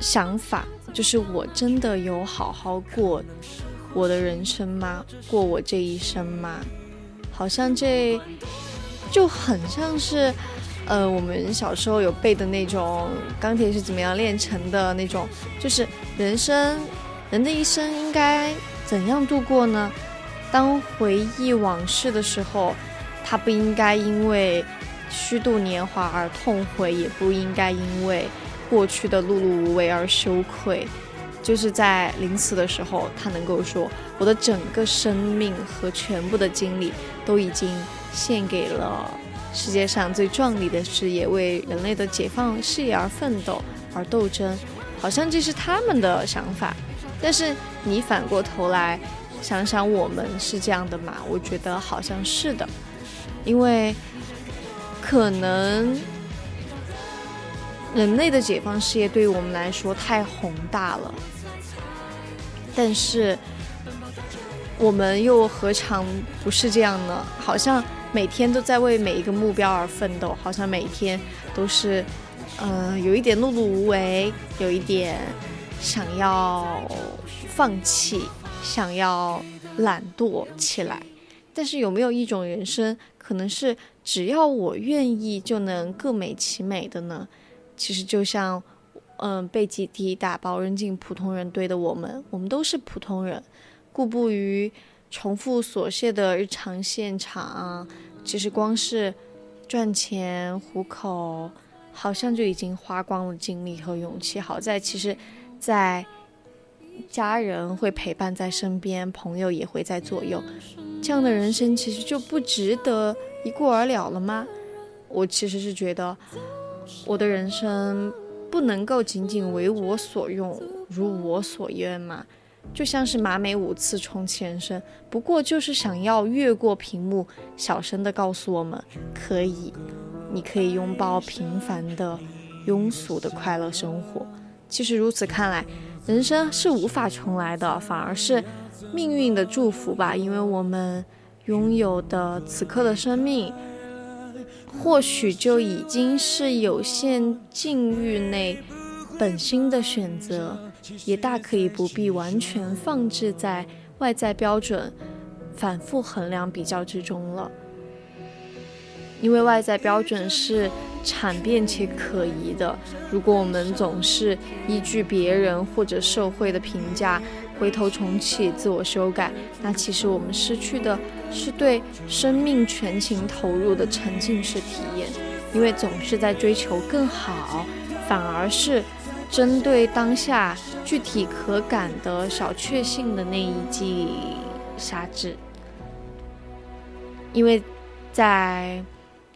想法。就是我真的有好好过我的人生吗？过我这一生吗？好像这就很像是，呃，我们小时候有背的那种钢铁是怎么样炼成的那种，就是人生人的一生应该怎样度过呢？当回忆往事的时候，他不应该因为虚度年华而痛悔，也不应该因为。过去的碌碌无为而羞愧，就是在临死的时候，他能够说：“我的整个生命和全部的精力都已经献给了世界上最壮丽的事业，为人类的解放事业而奋斗而斗争。”好像这是他们的想法。但是你反过头来想想，我们是这样的吗？我觉得好像是的，因为可能。人类的解放事业对于我们来说太宏大了，但是我们又何尝不是这样呢？好像每天都在为每一个目标而奋斗，好像每天都是，呃，有一点碌碌无为，有一点想要放弃，想要懒惰起来。但是有没有一种人生，可能是只要我愿意就能各美其美的呢？其实就像，嗯，被集体打包扔进普通人堆的我们，我们都是普通人，固步于重复琐屑的日常现场。其实光是赚钱糊口，好像就已经花光了精力和勇气。好在其实，在家人会陪伴在身边，朋友也会在左右，这样的人生其实就不值得一过而了了吗？我其实是觉得。我的人生不能够仅仅为我所用，如我所愿嘛？就像是马美五次重启人生，不过就是想要越过屏幕，小声的告诉我们：可以，你可以拥抱平凡的、庸俗的快乐生活。其实如此看来，人生是无法重来的，反而是命运的祝福吧，因为我们拥有的此刻的生命。或许就已经是有限境遇内本心的选择，也大可以不必完全放置在外在标准反复衡量比较之中了。因为外在标准是惨变且可疑的，如果我们总是依据别人或者社会的评价。回头重启，自我修改，那其实我们失去的是对生命全情投入的沉浸式体验，因为总是在追求更好，反而是针对当下具体可感的小确幸的那一记杀之。因为在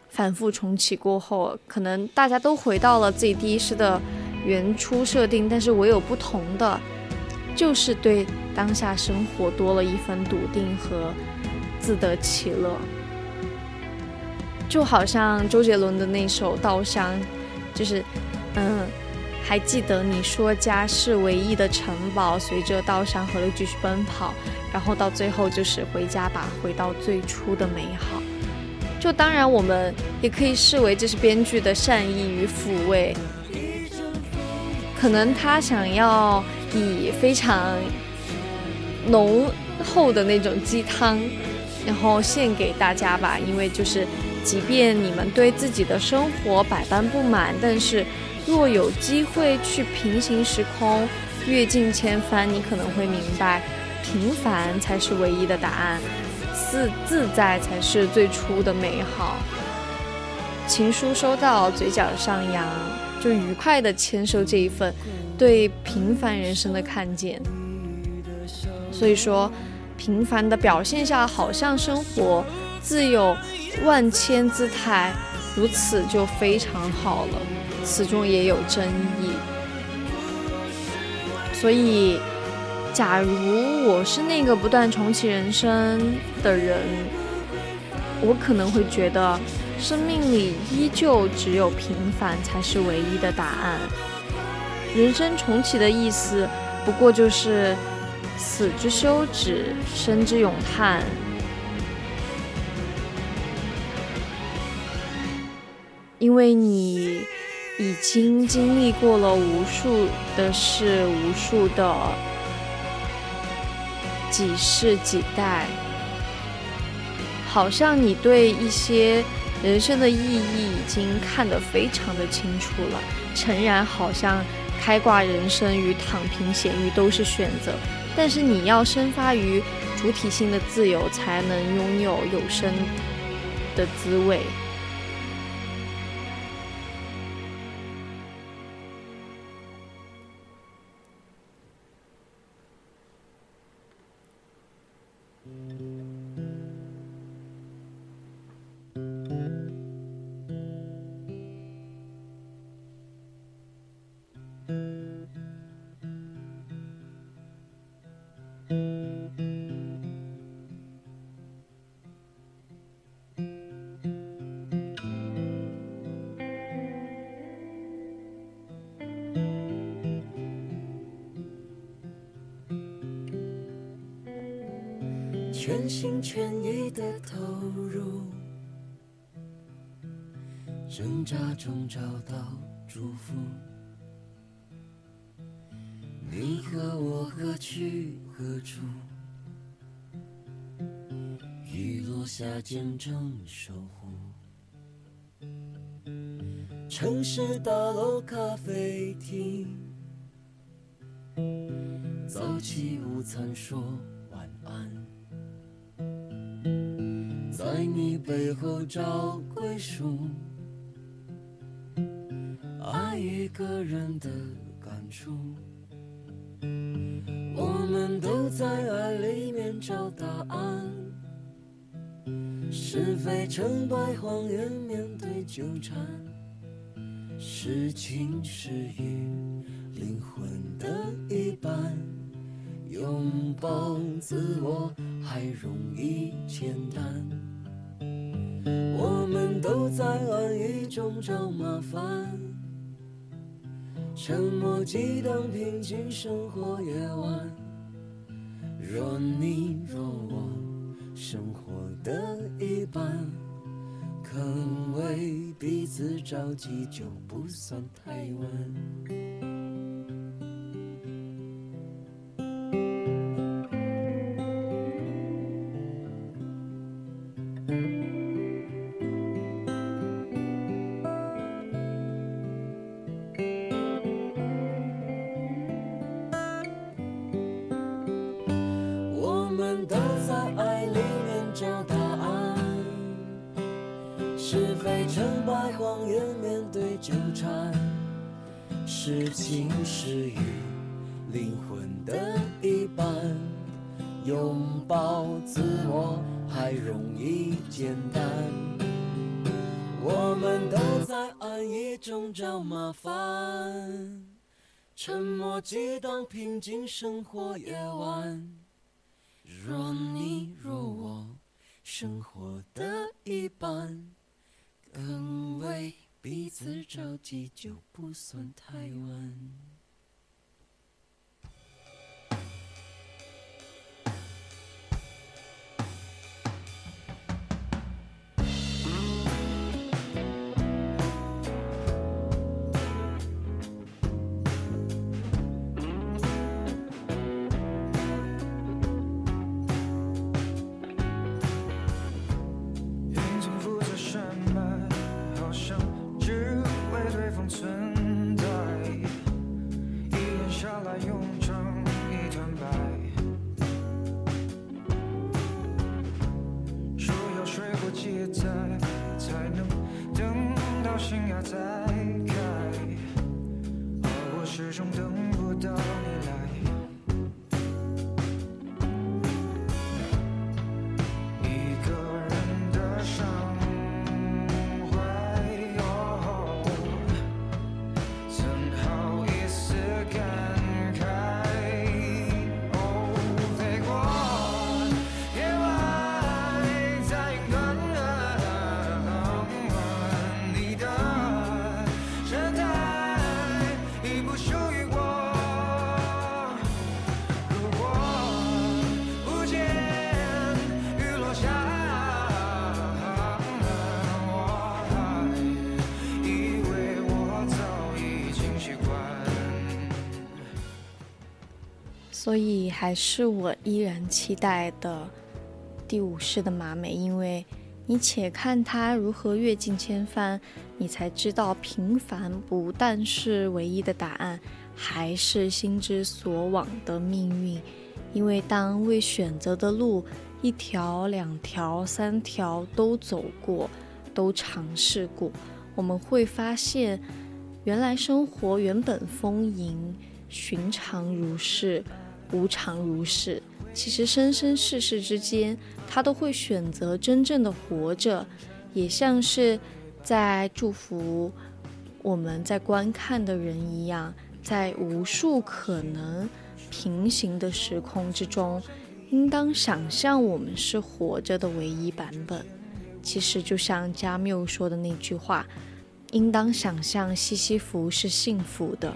反复重启过后，可能大家都回到了自己第一世的原初设定，但是我有不同的。就是对当下生活多了一份笃定和自得其乐，就好像周杰伦的那首《稻香》，就是，嗯，还记得你说家是唯一的城堡，随着稻香河流继续奔跑，然后到最后就是回家吧，回到最初的美好。就当然我们也可以视为这是编剧的善意与抚慰，可能他想要。以非常浓厚的那种鸡汤，然后献给大家吧。因为就是，即便你们对自己的生活百般不满，但是若有机会去平行时空，阅尽千帆，你可能会明白，平凡才是唯一的答案，自自在才是最初的美好。情书收到，嘴角上扬，就愉快的签收这一份。对平凡人生的看见，所以说，平凡的表现下，好像生活自有万千姿态，如此就非常好了。此中也有争议，所以，假如我是那个不断重启人生的人，我可能会觉得，生命里依旧只有平凡才是唯一的答案。人生重启的意思，不过就是死之休止，生之咏叹。因为你已经经历过了无数的事，无数的几世几代，好像你对一些人生的意义已经看得非常的清楚了。诚然，好像开挂人生与躺平咸鱼都是选择，但是你要生发于主体性的自由，才能拥有有生的滋味。心全意的投入，挣扎中找到祝福。你和我何去何处？雨落下见证守护。城市大楼咖啡厅，早起午餐说在你背后找归属，爱一个人的感触。我们都在爱里面找答案，是非成败谎言面对纠缠，是情是雨灵魂的一半，拥抱自我还容易简单。我们都在安逸中找麻烦，沉默激荡平静生活夜晚。若你若我，生活的一半，肯为彼此着急就不算太晚。情是雨，灵魂的一半。拥抱自我还容易简单。我们都在安逸中找麻烦，沉默激荡平静生活夜晚。若你若我，生活的一半，更为。彼此着急就不算太晚。所以还是我依然期待的第五世的马美，因为你且看他如何阅尽千帆，你才知道平凡不但是唯一的答案，还是心之所往的命运。因为当未选择的路一条、两条、三条都走过，都尝试过，我们会发现，原来生活原本丰盈，寻常如是。无常如是，其实生生世世之间，他都会选择真正的活着，也像是在祝福我们在观看的人一样，在无数可能平行的时空之中，应当想象我们是活着的唯一版本。其实就像加缪说的那句话，应当想象西西弗是幸福的。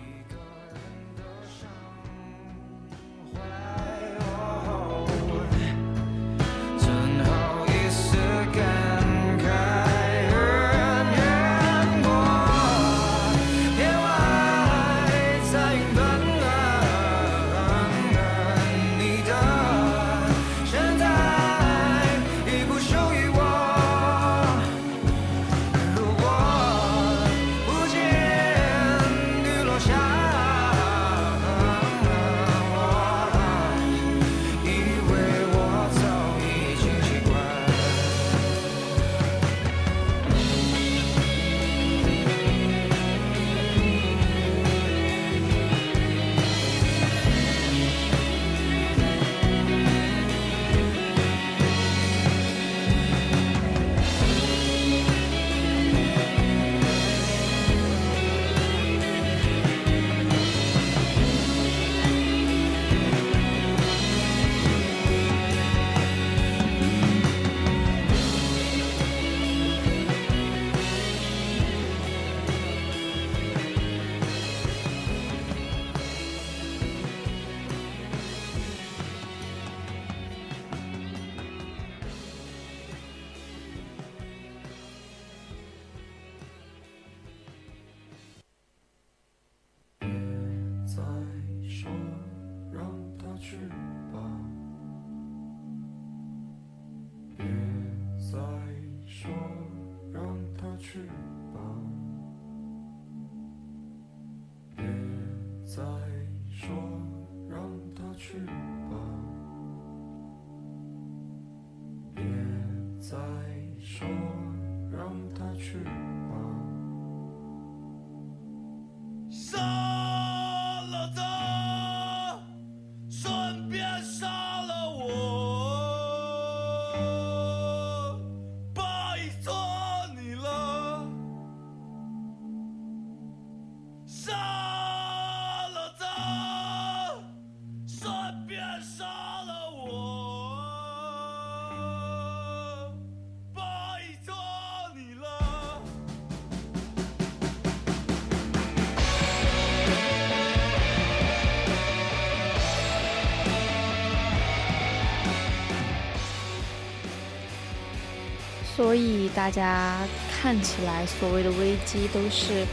所以大家看起来所谓的危机都是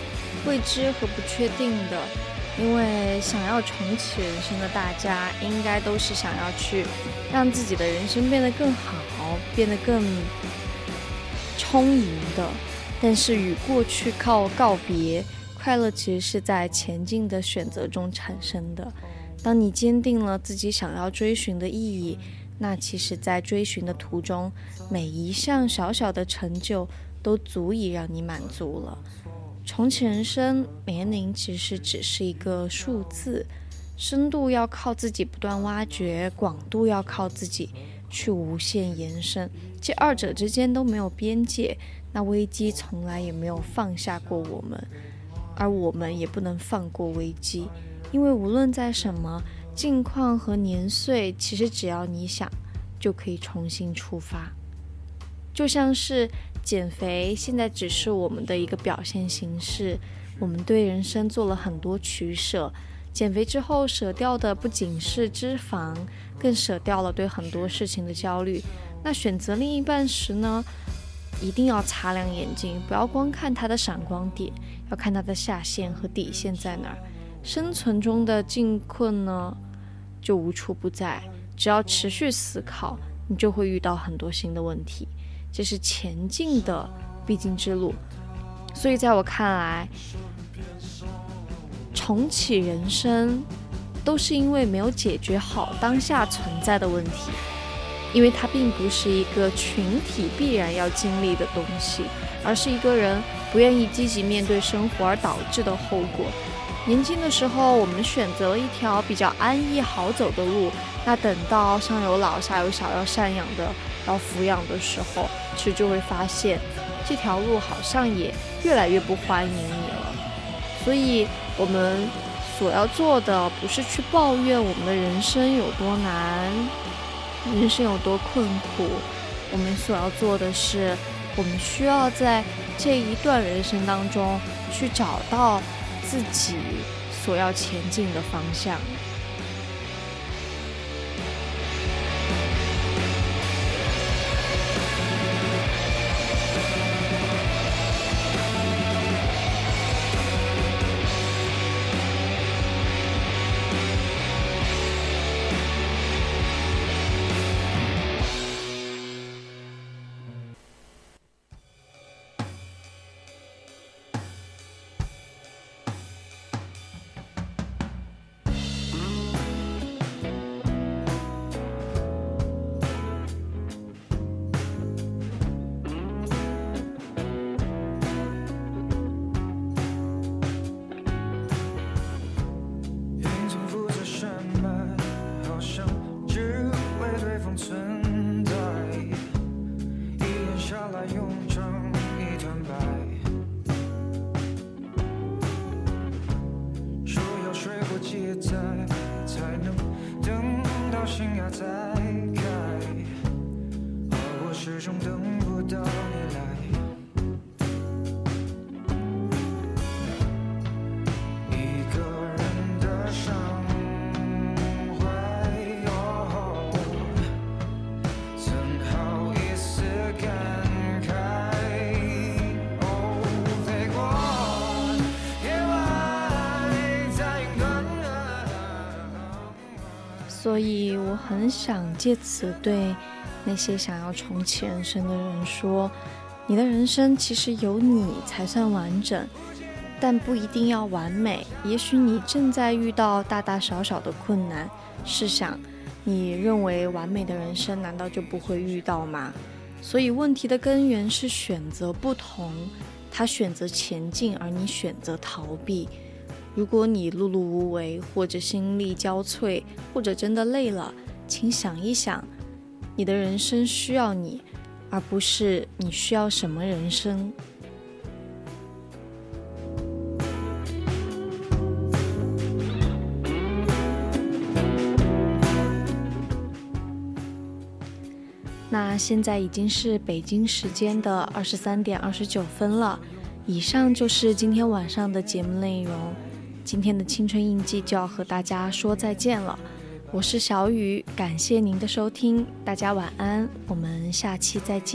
未知和不确定的，因为想要重启人生的大家，应该都是想要去让自己的人生变得更好，变得更充盈的。但是与过去告告别，快乐其实是在前进的选择中产生的。当你坚定了自己想要追寻的意义。那其实，在追寻的途中，每一项小小的成就都足以让你满足了。重启人生，年龄其实只是一个数字，深度要靠自己不断挖掘，广度要靠自己去无限延伸。这二者之间都没有边界，那危机从来也没有放下过我们，而我们也不能放过危机，因为无论在什么。境况和年岁，其实只要你想，就可以重新出发。就像是减肥，现在只是我们的一个表现形式。我们对人生做了很多取舍，减肥之后舍掉的不仅是脂肪，更舍掉了对很多事情的焦虑。那选择另一半时呢，一定要擦亮眼睛，不要光看他的闪光点，要看他的下限和底线在哪儿。生存中的境困呢？就无处不在。只要持续思考，你就会遇到很多新的问题。这是前进的必经之路。所以在我看来，重启人生都是因为没有解决好当下存在的问题，因为它并不是一个群体必然要经历的东西，而是一个人不愿意积极面对生活而导致的后果。年轻的时候，我们选择了一条比较安逸好走的路，那等到上有老下有小要赡养的要抚养的时候，其实就会发现这条路好像也越来越不欢迎你了。所以，我们所要做的不是去抱怨我们的人生有多难，人生有多困苦，我们所要做的是，我们需要在这一段人生当中去找到。自己所要前进的方向。很想借此对那些想要重启人生的人说：你的人生其实有你才算完整，但不一定要完美。也许你正在遇到大大小小的困难，试想，你认为完美的人生难道就不会遇到吗？所以问题的根源是选择不同，他选择前进，而你选择逃避。如果你碌碌无为，或者心力交瘁，或者真的累了，请想一想，你的人生需要你，而不是你需要什么人生。那现在已经是北京时间的二十三点二十九分了，以上就是今天晚上的节目内容。今天的青春印记就要和大家说再见了，我是小雨，感谢您的收听，大家晚安，我们下期再见。